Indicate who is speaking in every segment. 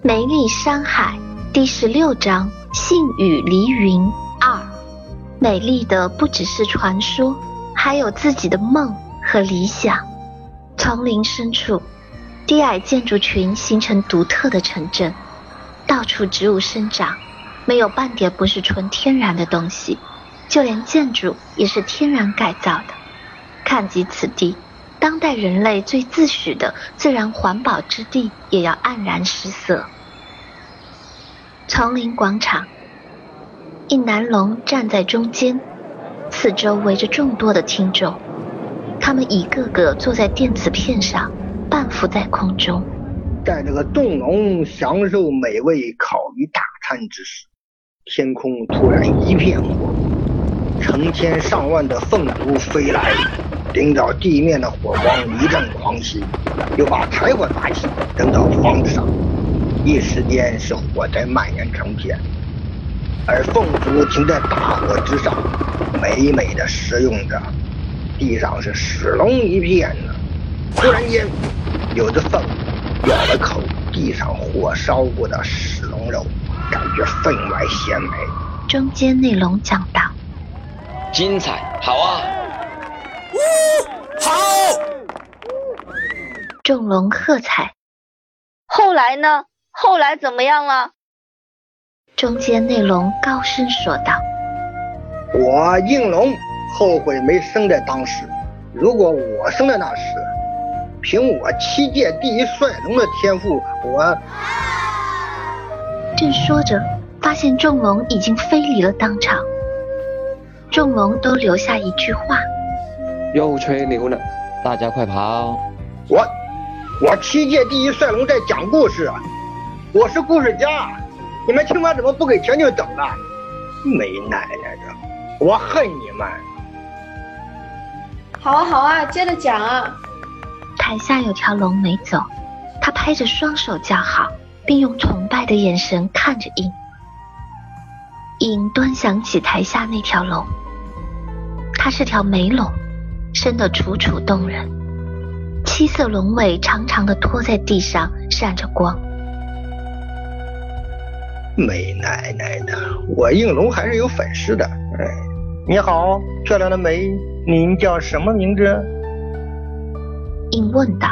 Speaker 1: 梅丽山海第十六章：信与离云二。美丽的不只是传说，还有自己的梦和理想。丛林深处，低矮建筑群形成独特的城镇，到处植物生长，没有半点不是纯天然的东西，就连建筑也是天然改造的。看及此地。当代人类最自诩的自然环保之地，也要黯然失色。丛林广场，一男龙站在中间，四周围着众多的听众，他们一个个坐在电子片上，半浮在空中。
Speaker 2: 在这个众龙享受美味烤鱼大餐之时，天空突然一片火，成千上万的凤雏飞来。顶着地面的火光一阵狂袭，又把柴火打起，扔到房子上，一时间是火灾蔓延成片。而凤雏停在大火之上，美美的食用着，地上是屎龙一片呢。突然间，有只凤咬了口地上火烧过的屎龙肉，感觉分外鲜美。
Speaker 1: 中间那龙讲道：“
Speaker 3: 精彩，好啊！”
Speaker 4: 好！
Speaker 1: 众龙喝彩。
Speaker 5: 后来呢？后来怎么样了？
Speaker 1: 中间那龙高声说道：“
Speaker 2: 我应龙后悔没生在当时。如果我生在那时，凭我七界第一帅龙的天赋，我……”
Speaker 1: 正说着，发现众龙已经飞离了当场。众龙都留下一句话。
Speaker 3: 又吹牛了，大家快跑！
Speaker 2: 我，我七界第一帅龙在讲故事，我是故事家，你们听完怎么不给钱就走了？没奶奶的，我恨你们！
Speaker 6: 好啊好啊，接着讲啊！
Speaker 1: 台下有条龙没走，他拍着双手叫好，并用崇拜的眼神看着影。影端详起台下那条龙，它是条梅龙。生得楚楚动人，七色龙尾长长的拖在地上，闪着光。
Speaker 2: 美奶奶的，我应龙还是有粉丝的。哎，你好，漂亮的梅，您叫什么名字？
Speaker 1: 应问道。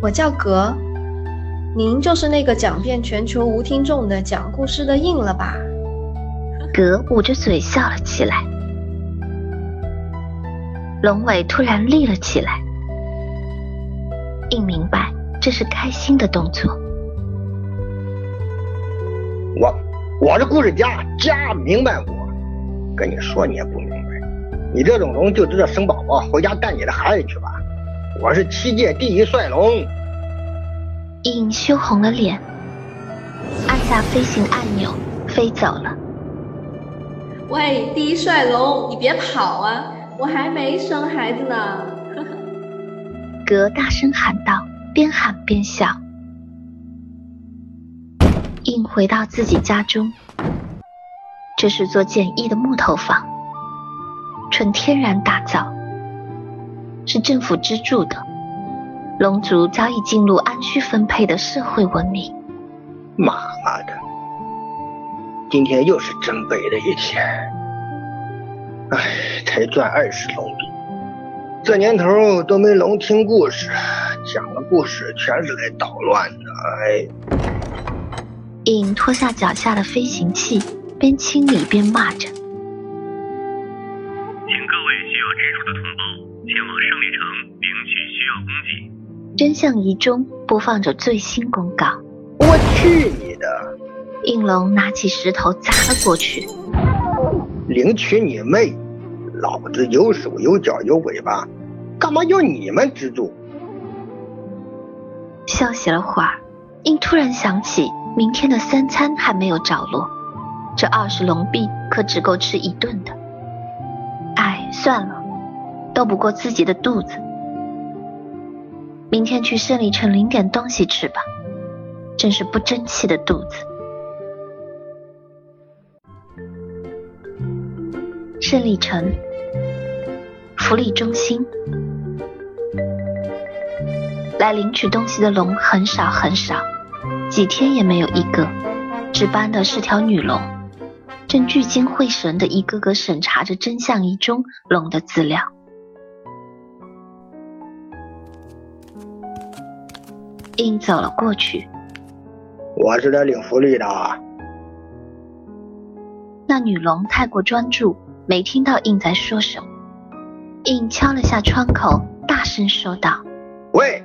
Speaker 6: 我叫格，您就是那个讲遍全球无听众的讲故事的应了吧？
Speaker 1: 格捂着嘴笑了起来。龙尾突然立了起来，应明白这是开心的动作。
Speaker 2: 我我是故事家，家明白我。跟你说你也不明白，你这种龙就知道生宝宝，回家带你的孩子去吧。我是七界第一帅龙。
Speaker 1: 应羞红了脸，按下飞行按钮，飞走了。
Speaker 6: 喂，第一帅龙，你别跑啊！我还没生孩子呢，呵呵。
Speaker 1: 格大声喊道，边喊边笑。应回到自己家中，这是座简易的木头房，纯天然打造，是政府资助的。龙族早已进入按需分配的社会文明。
Speaker 2: 妈妈的，今天又是真悲的一天。唉，才赚二十龙币，这年头都没龙听故事，讲的故事全是来捣乱的。哎，
Speaker 1: 影脱下脚下的飞行器，边清理边骂着：“请
Speaker 7: 各位需要支出的同胞前往胜利城领取需要供给。”
Speaker 1: 真相仪中播放着最新公告。
Speaker 2: 我去你的！
Speaker 1: 应龙拿起石头砸了过去。
Speaker 2: 领取你妹！老子有手有脚有尾巴，干嘛要你们资助？
Speaker 1: 休息了会儿，应突然想起明天的三餐还没有着落，这二十龙币可只够吃一顿的。哎，算了，斗不过自己的肚子，明天去胜利城领点东西吃吧。真是不争气的肚子。胜利城福利中心，来领取东西的龙很少很少，几天也没有一个。值班的是条女龙，正聚精会神的一个个审查着真相一中龙的资料。印走了过去，
Speaker 2: 我是来领福利的。
Speaker 1: 那女龙太过专注，没听到印在说什么。印敲了下窗口，大声说道：“
Speaker 2: 喂，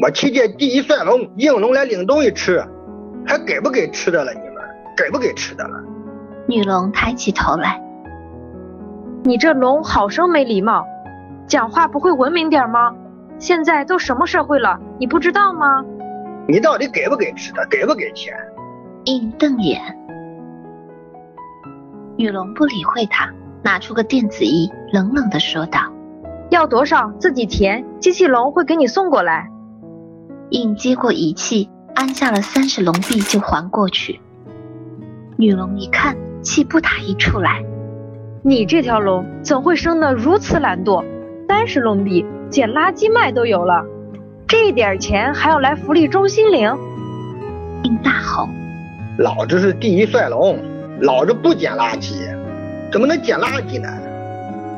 Speaker 2: 我七届第一帅龙应龙来领东西吃。”还给不给吃的了？你们给不给吃的了？
Speaker 1: 女龙抬起头来，
Speaker 4: 你这龙好生没礼貌，讲话不会文明点吗？现在都什么社会了，你不知道吗？
Speaker 2: 你到底给不给吃的？给不给钱？
Speaker 1: 应瞪眼，女龙不理会他，拿出个电子仪，冷冷的说道：“
Speaker 4: 要多少自己填，机器龙会给你送过来。”
Speaker 1: 应接过仪器。按下了三十龙币就还过去。女龙一看，气不打一处来：“
Speaker 4: 你这条龙怎会生得如此懒惰？三十龙币捡垃圾卖都有了，这点钱还要来福利中心领？”
Speaker 1: 应大吼：“
Speaker 2: 老子是第一帅龙，老子不捡垃圾，怎么能捡垃圾呢？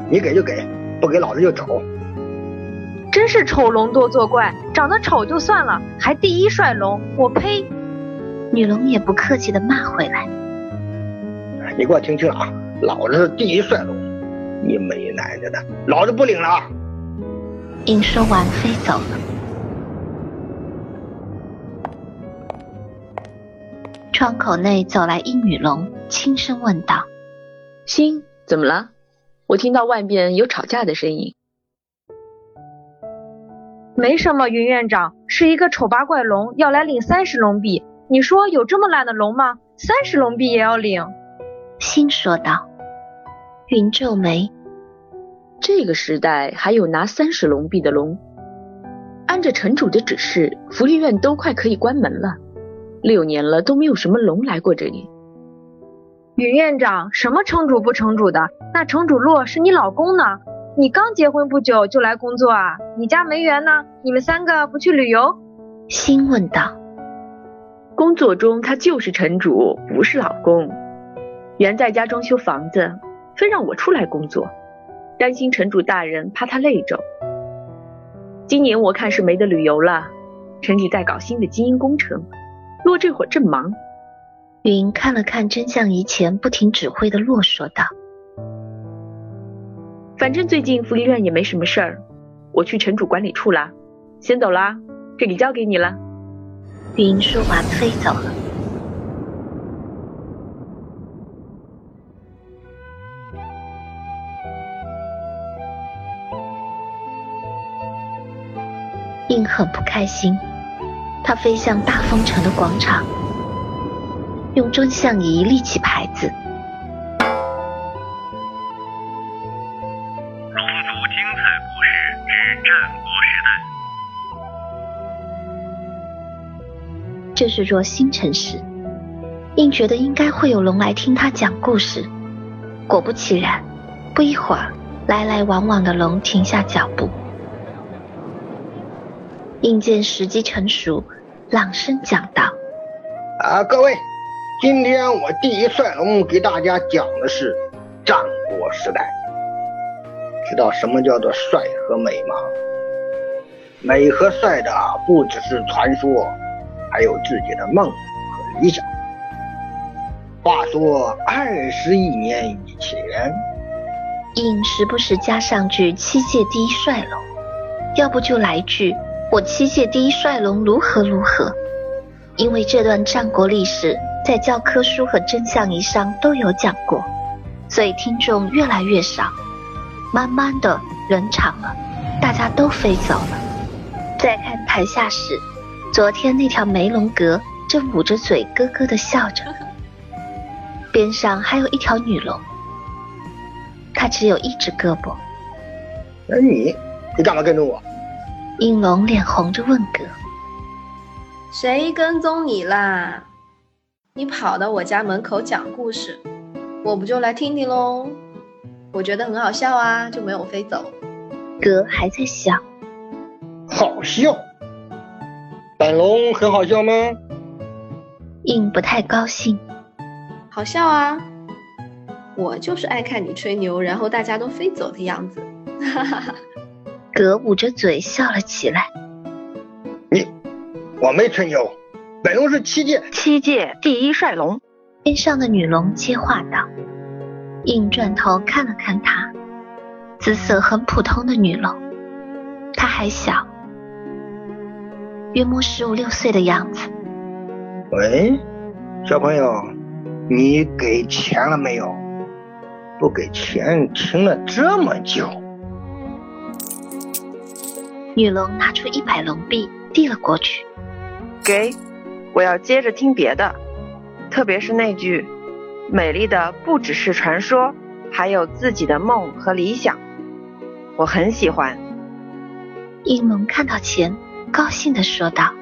Speaker 2: 你给就给，不给老子就走。”
Speaker 4: 真是丑龙多作怪，长得丑就算了，还第一帅龙，我呸！
Speaker 1: 女龙也不客气的骂回来：“
Speaker 2: 你给我听清了啊，老子是第一帅龙，你没奶奶的，老子不领了！”
Speaker 1: 应说完飞走了。窗口内走来一女龙，轻声问道：“
Speaker 8: 星，怎么了？我听到外面有吵架的声音。”
Speaker 4: 没什么，云院长是一个丑八怪龙，要来领三十龙币。你说有这么懒的龙吗？三十龙币也要领？
Speaker 1: 心说道。云皱眉，
Speaker 8: 这个时代还有拿三十龙币的龙？按着城主的指示，福利院都快可以关门了。六年了都没有什么龙来过这里。
Speaker 4: 云院长，什么城主不城主的？那城主洛是你老公呢？你刚结婚不久就来工作啊？你家没园呢？你们三个不去旅游？
Speaker 1: 心问道。
Speaker 8: 工作中他就是城主，不是老公。原在家装修房子，非让我出来工作，担心城主大人怕他累着。今年我看是没得旅游了，城里在搞新的基因工程，洛这会儿正忙。
Speaker 1: 云看了看真相仪前不停指挥的洛，说道。
Speaker 8: 反正最近福利院也没什么事儿，我去城主管理处了，先走啦，这里交给你了。
Speaker 1: 云说完飞走了。印很不开心，他飞向大风城的广场，用真相仪立起牌子。
Speaker 7: 龙族精彩故事之战国时代
Speaker 1: 这是座新城市，应觉得应该会有龙来听他讲故事。果不其然，不一会儿，来来往往的龙停下脚步。应见时机成熟，朗声讲道：“
Speaker 2: 啊，各位，今天我第一帅龙给大家讲的是战国时代。知道什么叫做帅和美吗？美和帅的不只是传说。”还有自己的梦和理想。话说二十亿年以前，
Speaker 1: 应时不时加上句“七界第一帅龙”，要不就来句“我七界第一帅龙如何如何”。因为这段战国历史在教科书和真相仪上都有讲过，所以听众越来越少。慢慢的冷场了，大家都飞走了。再看台下时。昨天那条梅龙格正捂着嘴咯咯的笑着，边上还有一条女龙，它只有一只胳膊。
Speaker 2: 哎你，你干嘛跟着我？
Speaker 1: 应龙脸红着问哥：“
Speaker 6: 谁跟踪你啦？你跑到我家门口讲故事，我不就来听听喽？我觉得很好笑啊，就没有飞走。”
Speaker 1: 哥还在想，
Speaker 2: 好笑。本龙很好笑吗？
Speaker 1: 应不太高兴。
Speaker 6: 好笑啊！我就是爱看你吹牛，然后大家都飞走的样子。哈哈哈。
Speaker 1: 葛捂着嘴笑了起来。
Speaker 2: 你，我没吹牛，本龙是七界
Speaker 9: 七界第一帅龙。
Speaker 1: 边上的女龙接话道。硬转头看了看他，姿色很普通的女龙，她还小，约莫十五六岁的样子。
Speaker 2: 喂，小朋友，你给钱了没有？不给钱，听了这么久。
Speaker 1: 女龙拿出一百龙币递了过去，
Speaker 9: 给，我要接着听别的，特别是那句。美丽的不只是传说，还有自己的梦和理想。我很喜欢。
Speaker 1: 应龙看到钱，高兴地说道：“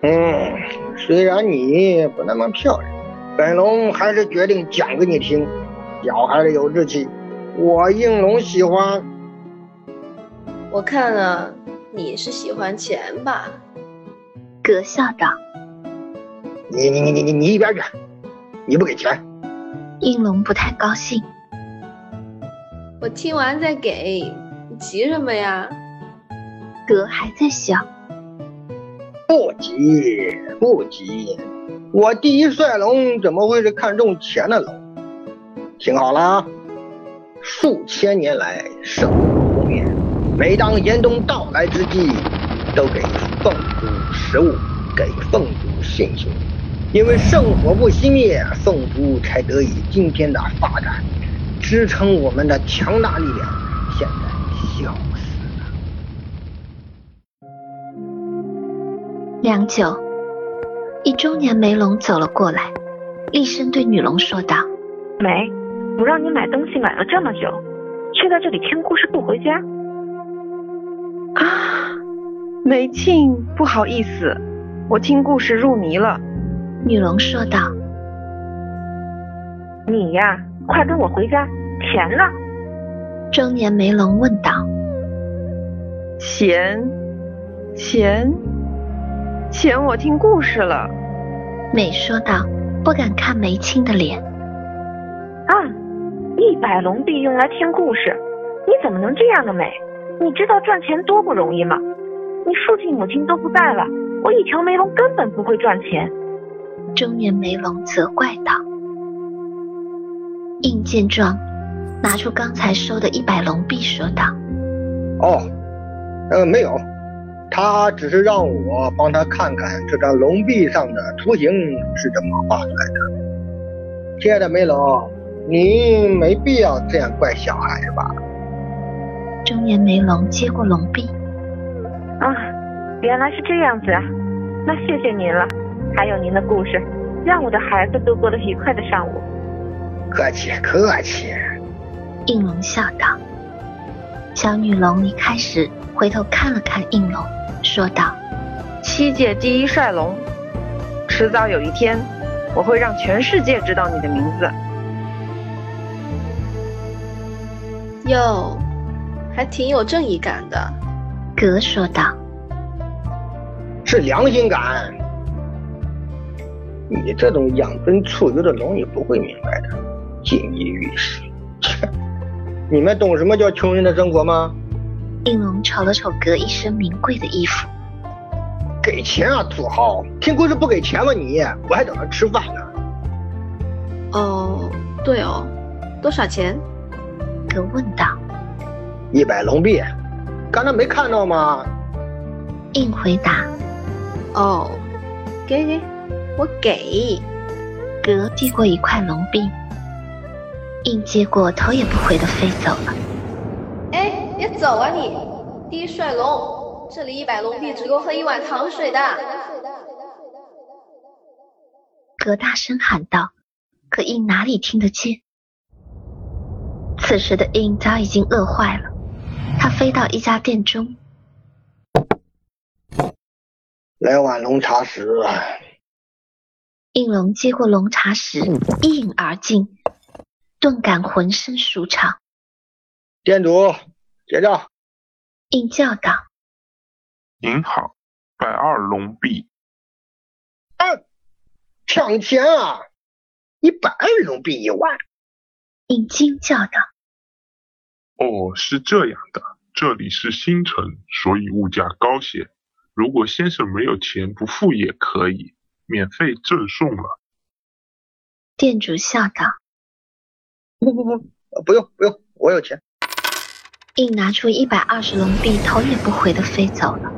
Speaker 2: 嗯，虽然你不那么漂亮，本龙还是决定讲给你听。小孩子有志气，我应龙喜欢。
Speaker 6: 我看了，你是喜欢钱吧？”
Speaker 1: 葛笑道：“
Speaker 2: 你你你你你你一边去！你不给钱。”
Speaker 1: 应龙不太高兴。
Speaker 6: 我听完再给，你急什么呀？
Speaker 1: 德还在想。
Speaker 2: 不急不急，我第一帅龙怎么会是看中钱的龙？听好了啊，数千年来生活不变，每当严冬到来之际，都给凤主食物，给凤主信心。因为圣火不熄灭，凤族才得以今天的发展，支撑我们的强大力量。现在消失了。
Speaker 1: 良久，一中年梅龙走了过来，厉声对女龙说道：“
Speaker 10: 梅，我让你买东西买了这么久，却在这里听故事不回家。”
Speaker 9: 啊，梅庆，不好意思，我听故事入迷了。
Speaker 1: 女龙说道：“
Speaker 10: 你呀，快跟我回家，钱呢？”
Speaker 1: 中年梅龙问道：“
Speaker 9: 钱，钱，钱，我听故事了。”
Speaker 1: 美说道，不敢看梅青的脸。
Speaker 10: 啊，一百龙币用来听故事，你怎么能这样的美？你知道赚钱多不容易吗？你父亲母亲都不在了，我一条梅龙根本不会赚钱。
Speaker 1: 中年梅龙责怪道：“应见状，拿出刚才收的一百龙币，说道：‘
Speaker 2: 哦，呃，没有，他只是让我帮他看看这张龙币上的图形是怎么画出来的。’亲爱的梅龙，您没必要这样怪小孩吧？”
Speaker 1: 中年梅龙接过龙币：“
Speaker 10: 啊，原来是这样子啊，那谢谢您了。”还有您的故事，让我的孩子度过了愉快的上午。
Speaker 2: 客气客气，
Speaker 1: 应龙笑道。小女龙离开时回头看了看应龙，说道：“
Speaker 9: 七界第一帅龙，迟早有一天，我会让全世界知道你的名字。”
Speaker 6: 哟，还挺有正义感的。
Speaker 1: 格说道：“
Speaker 2: 是良心感。”你这种养尊处优的龙，你不会明白的。锦衣玉食，切！你们懂什么叫穷人的生活吗？
Speaker 1: 应龙瞅了瞅哥一身名贵的衣服，
Speaker 2: 给钱啊，土豪！听故事不给钱吗？你，我还等着吃饭呢。
Speaker 6: 哦，对哦，多少钱？
Speaker 1: 哥问道。
Speaker 2: 一百龙币，刚才没看到吗？
Speaker 1: 应回答。
Speaker 6: 哦，给给。我给，
Speaker 1: 格递过一块龙币，应接过，头也不回的飞走了。
Speaker 6: 哎，别走啊你！第一帅龙，这里一百龙币只够喝一碗糖水的。
Speaker 1: 格大声喊道，可印哪里听得见？此时的印早已经饿坏了，他飞到一家店中，
Speaker 2: 来碗龙茶食。
Speaker 1: 应龙接过龙茶时，一饮而尽，顿感浑身舒畅。
Speaker 2: 店主，结账。
Speaker 1: 应叫道：“
Speaker 11: 您好，百二龙币。”
Speaker 2: 嗯，抢钱啊！一百二龙币一万。
Speaker 1: 应惊叫道：“
Speaker 11: 哦，是这样的，这里是新城，所以物价高些。如果先生没有钱不付也可以，免费赠送了。”
Speaker 1: 店主笑道：“
Speaker 2: 不不不，不用不用，我有钱。”
Speaker 1: 应拿出一百二十龙币，头也不回的飞走了。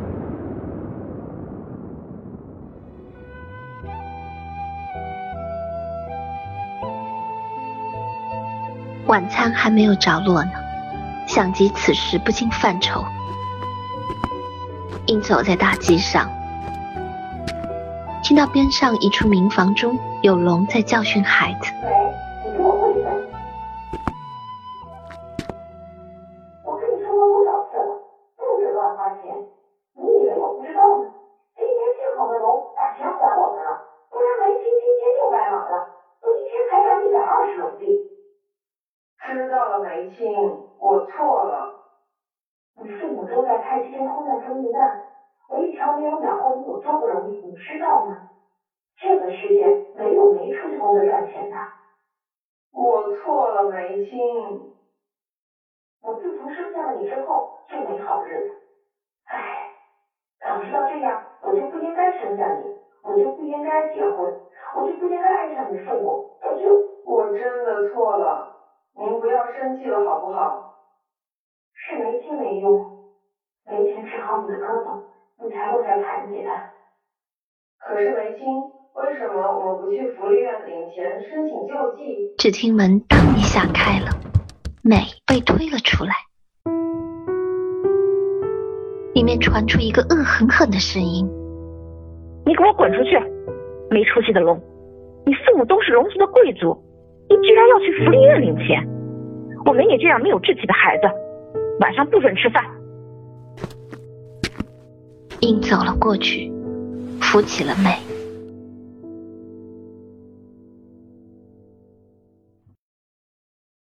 Speaker 1: 晚餐还没有着落呢，想及此时，不禁犯愁。硬走在大街上，听到边上一处民房中有龙在教训孩子。
Speaker 10: 世界没有没出去工作赚钱的。我错了，梅青。我自从生下了你之后就没好日子。唉，早知道这样，我就不应该生下你，我就不应该结婚，我就不应该爱上你父母，我就……我真的错了。您不要生气了，好不好？是梅青没用，没钱治好你的胳膊，你才会再残疾的。可是梅青，为什么我不去福利院领钱申请救济？
Speaker 1: 只听门当一下开了，美被推了出来，里面传出一个恶狠狠的声音：“
Speaker 10: 你给我滚出去！没出息的龙！你父母都是龙族的贵族。”你居然要去福利院领钱！我没你这样没有志气的孩子，晚上不准吃饭。
Speaker 1: 应走了过去，扶起了美。